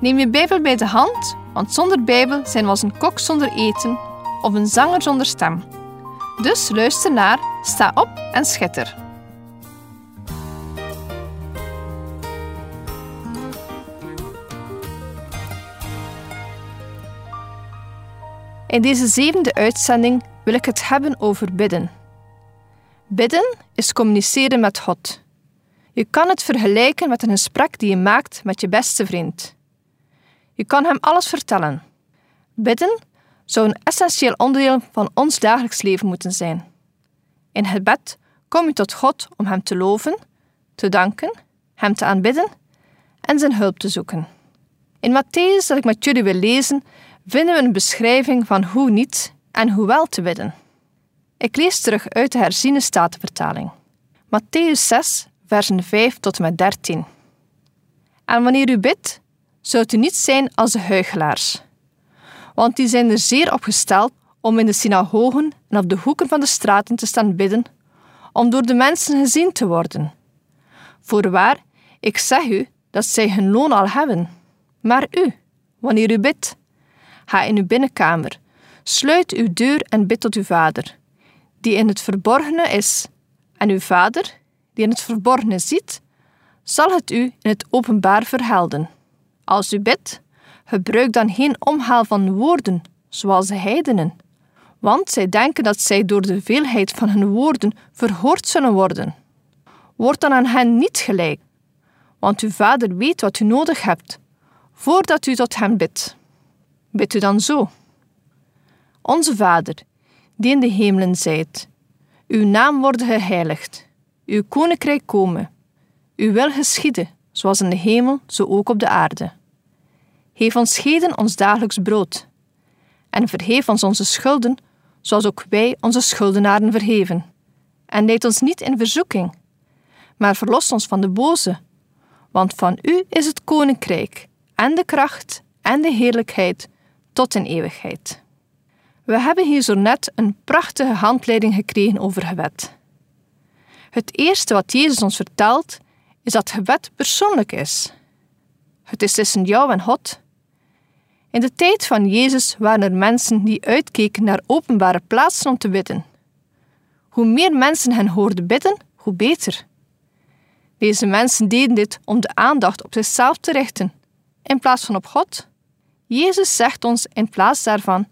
Neem je Bijbel bij de hand, want zonder Bijbel zijn we als een kok zonder eten of een zanger zonder stem. Dus luister naar, sta op en schitter. In deze zevende uitzending wil ik het hebben over bidden. Bidden is communiceren met God. Je kan het vergelijken met een gesprek die je maakt met je beste vriend. Je kan hem alles vertellen. Bidden zou een essentieel onderdeel van ons dagelijks leven moeten zijn. In het bed kom je tot God om Hem te loven, te danken, Hem te aanbidden en Zijn hulp te zoeken. In Matthäus, dat ik met jullie wil lezen, vinden we een beschrijving van hoe niet en hoe wel te bidden. Ik lees terug uit de herziene statenvertaling. Matthäus 6, versen 5 tot en met 13. En wanneer u bidt, zoudt u niet zijn als de huigelaars. Want die zijn er zeer op gesteld om in de synagogen en op de hoeken van de straten te staan bidden, om door de mensen gezien te worden. Voorwaar, ik zeg u dat zij hun loon al hebben. Maar u, wanneer u bidt, ga in uw binnenkamer, sluit uw deur en bid tot uw vader, die in het verborgene is, en uw vader, die in het verborgene ziet, zal het u in het openbaar verhelden. Als u bidt, gebruik dan geen omhaal van woorden, zoals de heidenen, want zij denken dat zij door de veelheid van hun woorden verhoord zullen worden. Word dan aan hen niet gelijk, want uw vader weet wat u nodig hebt, voordat u tot hem bidt. Bid u dan zo. Onze Vader, die in de hemelen zijt, uw naam worden geheiligd, uw koninkrijk komen, uw wil geschieden, zoals in de hemel, zo ook op de aarde. Geef ons heden ons dagelijks brood. En vergeef ons onze schulden, zoals ook wij onze schuldenaren vergeven. En leid ons niet in verzoeking, maar verlos ons van de boze. Want van u is het koninkrijk, en de kracht, en de heerlijkheid, tot in eeuwigheid. We hebben hier zo net een prachtige handleiding gekregen over gebed. Het eerste wat Jezus ons vertelt, is dat gebed persoonlijk is. Het is tussen jou en God, in de tijd van Jezus waren er mensen die uitkeken naar openbare plaatsen om te bidden. Hoe meer mensen hen hoorden bidden, hoe beter. Deze mensen deden dit om de aandacht op zichzelf te richten, in plaats van op God. Jezus zegt ons in plaats daarvan: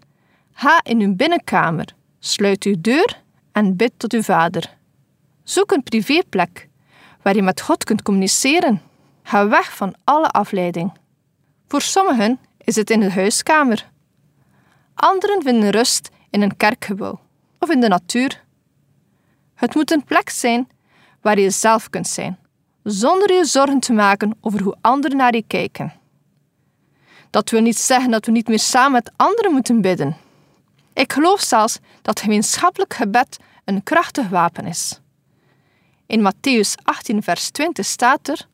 Ga in uw binnenkamer, sluit uw deur en bid tot uw Vader. Zoek een privéplek waar je met God kunt communiceren. Ga weg van alle afleiding. Voor sommigen is het in de huiskamer. Anderen vinden rust in een kerkgebouw of in de natuur. Het moet een plek zijn waar je zelf kunt zijn, zonder je zorgen te maken over hoe anderen naar je kijken. Dat wil niet zeggen dat we niet meer samen met anderen moeten bidden. Ik geloof zelfs dat gemeenschappelijk gebed een krachtig wapen is. In Matthäus 18, vers 20 staat er: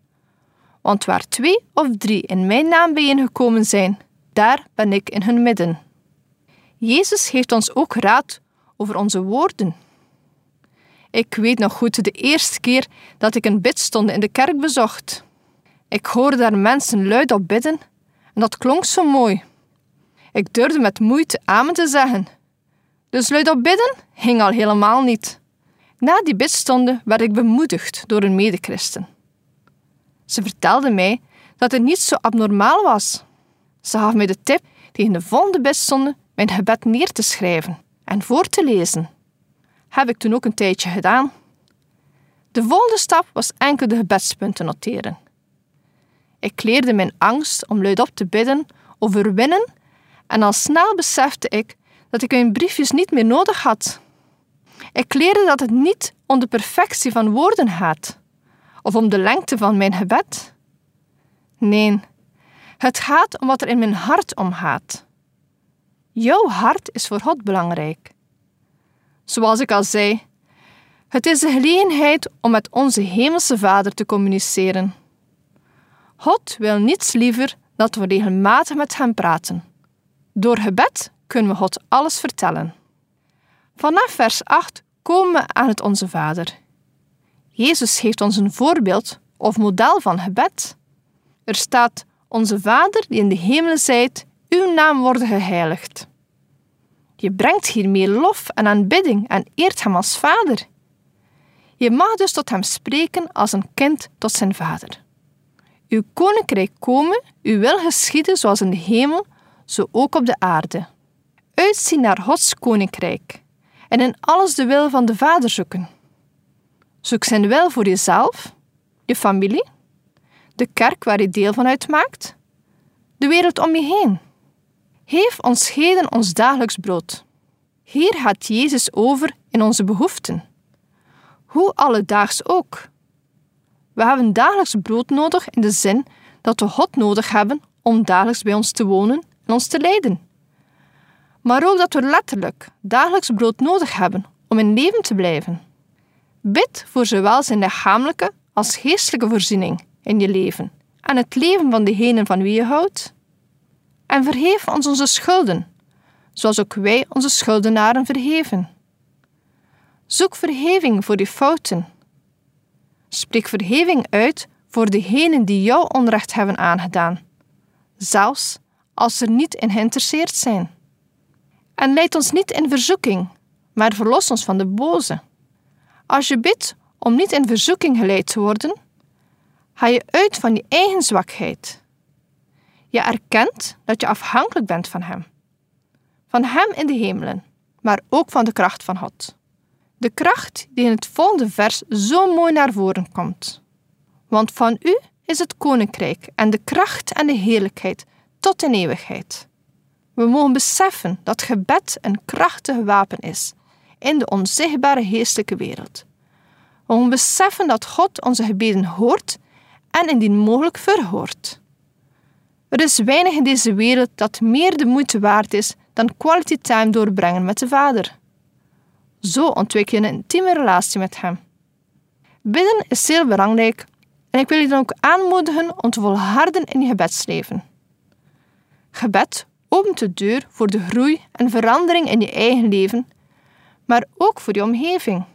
Want waar twee of drie in mijn naam bijeengekomen zijn, daar ben ik in hun midden. Jezus geeft ons ook raad over onze woorden. Ik weet nog goed de eerste keer dat ik een bidstonde in de kerk bezocht. Ik hoorde daar mensen luid op bidden en dat klonk zo mooi. Ik durfde met moeite amen te zeggen. Dus luid op bidden ging al helemaal niet. Na die bidstonde werd ik bemoedigd door een medechristen. Ze vertelde mij dat het niet zo abnormaal was. Ze gaf mij de tip tegen de volgende bistzonde mijn gebed neer te schrijven en voor te lezen. Heb ik toen ook een tijdje gedaan. De volgende stap was enkel de gebedspunten noteren. Ik leerde mijn angst om luidop te bidden overwinnen en al snel besefte ik dat ik mijn briefjes niet meer nodig had. Ik leerde dat het niet om de perfectie van woorden gaat of om de lengte van mijn gebed. Nee, het gaat om wat er in mijn hart omgaat. Jouw hart is voor God belangrijk. Zoals ik al zei, het is de gelegenheid om met onze Hemelse Vader te communiceren. God wil niets liever dat we regelmatig met Hem praten. Door gebed kunnen we God alles vertellen. Vanaf vers 8 komen we aan het Onze Vader. Jezus geeft ons een voorbeeld of model van gebed. Er staat: Onze Vader die in de hemelen zijt, uw naam worden geheiligd. Je brengt hiermee lof en aanbidding en eert hem als vader. Je mag dus tot hem spreken als een kind tot zijn vader. Uw koninkrijk komen, uw wil geschieden zoals in de hemel, zo ook op de aarde. Uitzien naar Gods koninkrijk en in alles de wil van de Vader zoeken. Zoek zijn wil voor jezelf, je familie, de kerk waar je deel van uitmaakt, de wereld om je heen. Geef ons heden ons dagelijks brood. Hier gaat Jezus over in onze behoeften. Hoe alledaags ook. We hebben dagelijks brood nodig in de zin dat we God nodig hebben om dagelijks bij ons te wonen en ons te leiden. Maar ook dat we letterlijk dagelijks brood nodig hebben om in leven te blijven. Bid voor zowel zijn lichamelijke als geestelijke voorziening in je leven en het leven van degenen van wie je houdt. En vergeef ons onze schulden, zoals ook wij onze schuldenaren vergeven. Zoek vergeving voor je fouten. Spreek vergeving uit voor degenen die jou onrecht hebben aangedaan, zelfs als ze niet in geïnteresseerd zijn. En leid ons niet in verzoeking, maar verlos ons van de boze. Als je bidt om niet in verzoeking geleid te worden, ga je uit van je eigen zwakheid. Je erkent dat je afhankelijk bent van Hem. Van Hem in de hemelen, maar ook van de kracht van God. De kracht die in het volgende vers zo mooi naar voren komt. Want van U is het koninkrijk en de kracht en de heerlijkheid tot in eeuwigheid. We mogen beseffen dat gebed een krachtig wapen is in de onzichtbare geestelijke wereld. We mogen beseffen dat God onze gebeden hoort en indien mogelijk verhoort. Er is weinig in deze wereld dat meer de moeite waard is dan quality time doorbrengen met de Vader. Zo ontwikkel je een intieme relatie met Hem. Bidden is zeer belangrijk en ik wil je dan ook aanmoedigen om te volharden in je gebedsleven. Gebed opent de deur voor de groei en verandering in je eigen leven, maar ook voor je omgeving.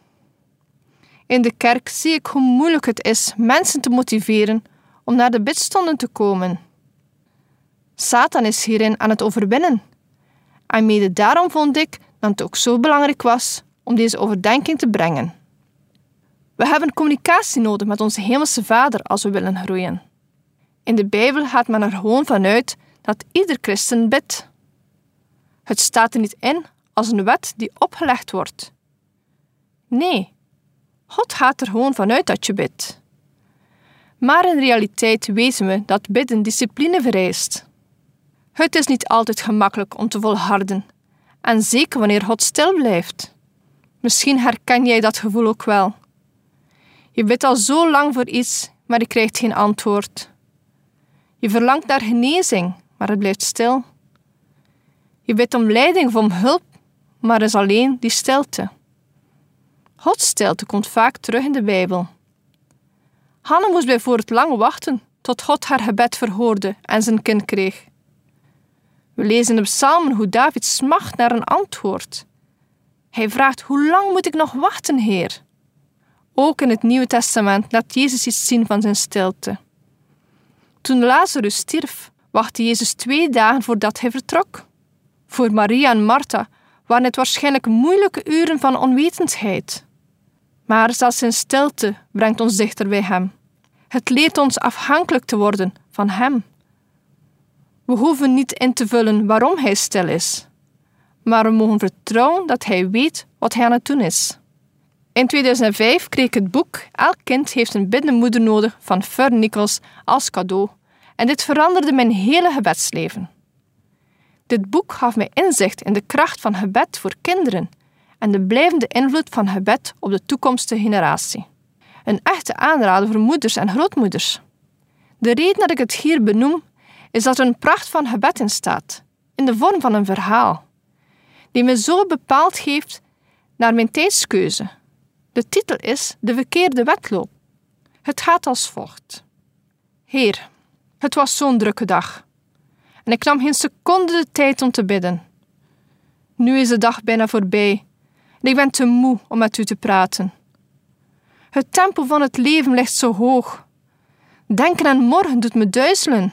In de kerk zie ik hoe moeilijk het is mensen te motiveren om naar de bidstonden te komen. Satan is hierin aan het overwinnen. En mede daarom vond ik dat het ook zo belangrijk was om deze overdenking te brengen. We hebben communicatie nodig met onze Hemelse Vader als we willen groeien. In de Bijbel gaat men er gewoon vanuit dat ieder christen bidt. Het staat er niet in als een wet die opgelegd wordt. Nee, God gaat er gewoon vanuit dat je bidt. Maar in realiteit weten we dat bidden discipline vereist. Het is niet altijd gemakkelijk om te volharden, en zeker wanneer God stil blijft. Misschien herken jij dat gevoel ook wel. Je bidt al zo lang voor iets, maar je krijgt geen antwoord. Je verlangt naar genezing, maar het blijft stil. Je bidt om leiding of om hulp, maar er is alleen die stilte. Gods stilte komt vaak terug in de Bijbel. Hanna moest bijvoorbeeld lang wachten tot God haar gebed verhoorde en zijn kind kreeg. We lezen in de psalmen hoe David smacht naar een antwoord. Hij vraagt: Hoe lang moet ik nog wachten, Heer? Ook in het Nieuwe Testament laat Jezus iets zien van zijn stilte. Toen Lazarus stierf, wachtte Jezus twee dagen voordat hij vertrok. Voor Maria en Martha waren het waarschijnlijk moeilijke uren van onwetendheid. Maar zelfs zijn stilte brengt ons dichter bij Hem. Het leert ons afhankelijk te worden van Hem. We hoeven niet in te vullen waarom Hij stil is, maar we mogen vertrouwen dat Hij weet wat Hij aan het doen is. In 2005 kreeg ik het boek Elk kind heeft een binnenmoeder nodig van Fur Nichols als cadeau en dit veranderde mijn hele gebedsleven. Dit boek gaf mij inzicht in de kracht van gebed voor kinderen en de blijvende invloed van gebed op de toekomstige generatie. Een echte aanrader voor moeders en grootmoeders. De reden dat ik het hier benoem, is dat er een pracht van gebed in staat, in de vorm van een verhaal, die me zo bepaald geeft naar mijn tijdskeuze. De titel is De verkeerde wedloop. Het gaat als volgt. Heer, het was zo'n drukke dag. En ik nam geen seconde de tijd om te bidden. Nu is de dag bijna voorbij ik ben te moe om met u te praten. Het tempo van het leven ligt zo hoog. Denken aan morgen doet me duizelen.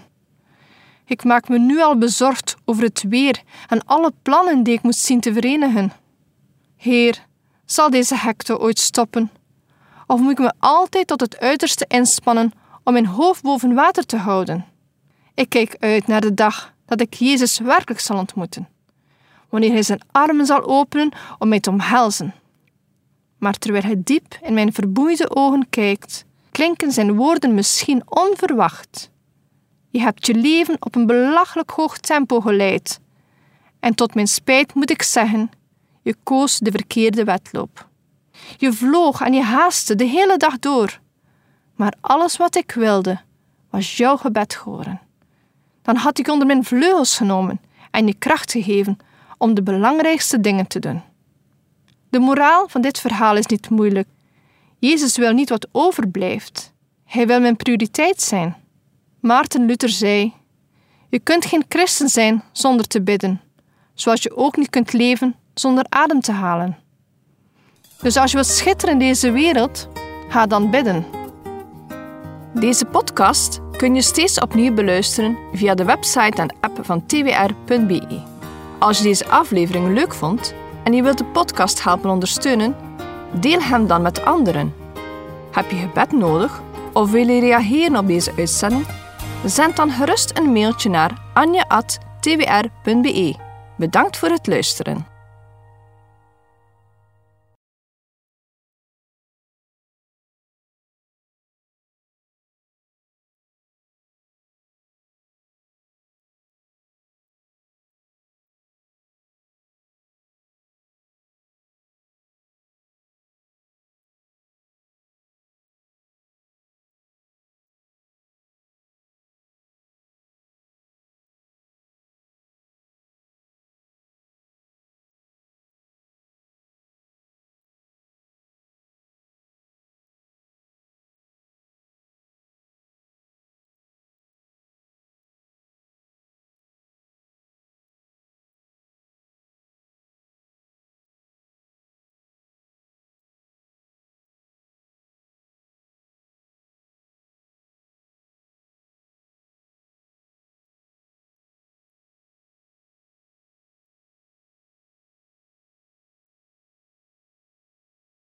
Ik maak me nu al bezorgd over het weer en alle plannen die ik moet zien te verenigen. Heer, zal deze hekte ooit stoppen? Of moet ik me altijd tot het uiterste inspannen om mijn hoofd boven water te houden? Ik kijk uit naar de dag dat ik Jezus werkelijk zal ontmoeten, wanneer Hij zijn armen zal openen om mij te omhelzen. Maar terwijl Hij diep in mijn verboeide ogen kijkt, klinken zijn woorden misschien onverwacht. Je hebt je leven op een belachelijk hoog tempo geleid. En tot mijn spijt moet ik zeggen, je koos de verkeerde wedloop. Je vloog en je haastte de hele dag door. Maar alles wat ik wilde, was jouw gebed horen. Dan had ik onder mijn vleugels genomen en je kracht gegeven om de belangrijkste dingen te doen. De moraal van dit verhaal is niet moeilijk. Jezus wil niet wat overblijft. Hij wil mijn prioriteit zijn. Maarten Luther zei: Je kunt geen christen zijn zonder te bidden, zoals je ook niet kunt leven zonder adem te halen. Dus als je wilt schitteren in deze wereld, ga dan bidden. Deze podcast kun je steeds opnieuw beluisteren via de website en app van twr.be. Als je deze aflevering leuk vond en je wilt de podcast helpen ondersteunen, deel hem dan met anderen. Heb je gebed nodig of wil je reageren op deze uitzending? Zend dan gerust een mailtje naar anja.twr.be. Bedankt voor het luisteren.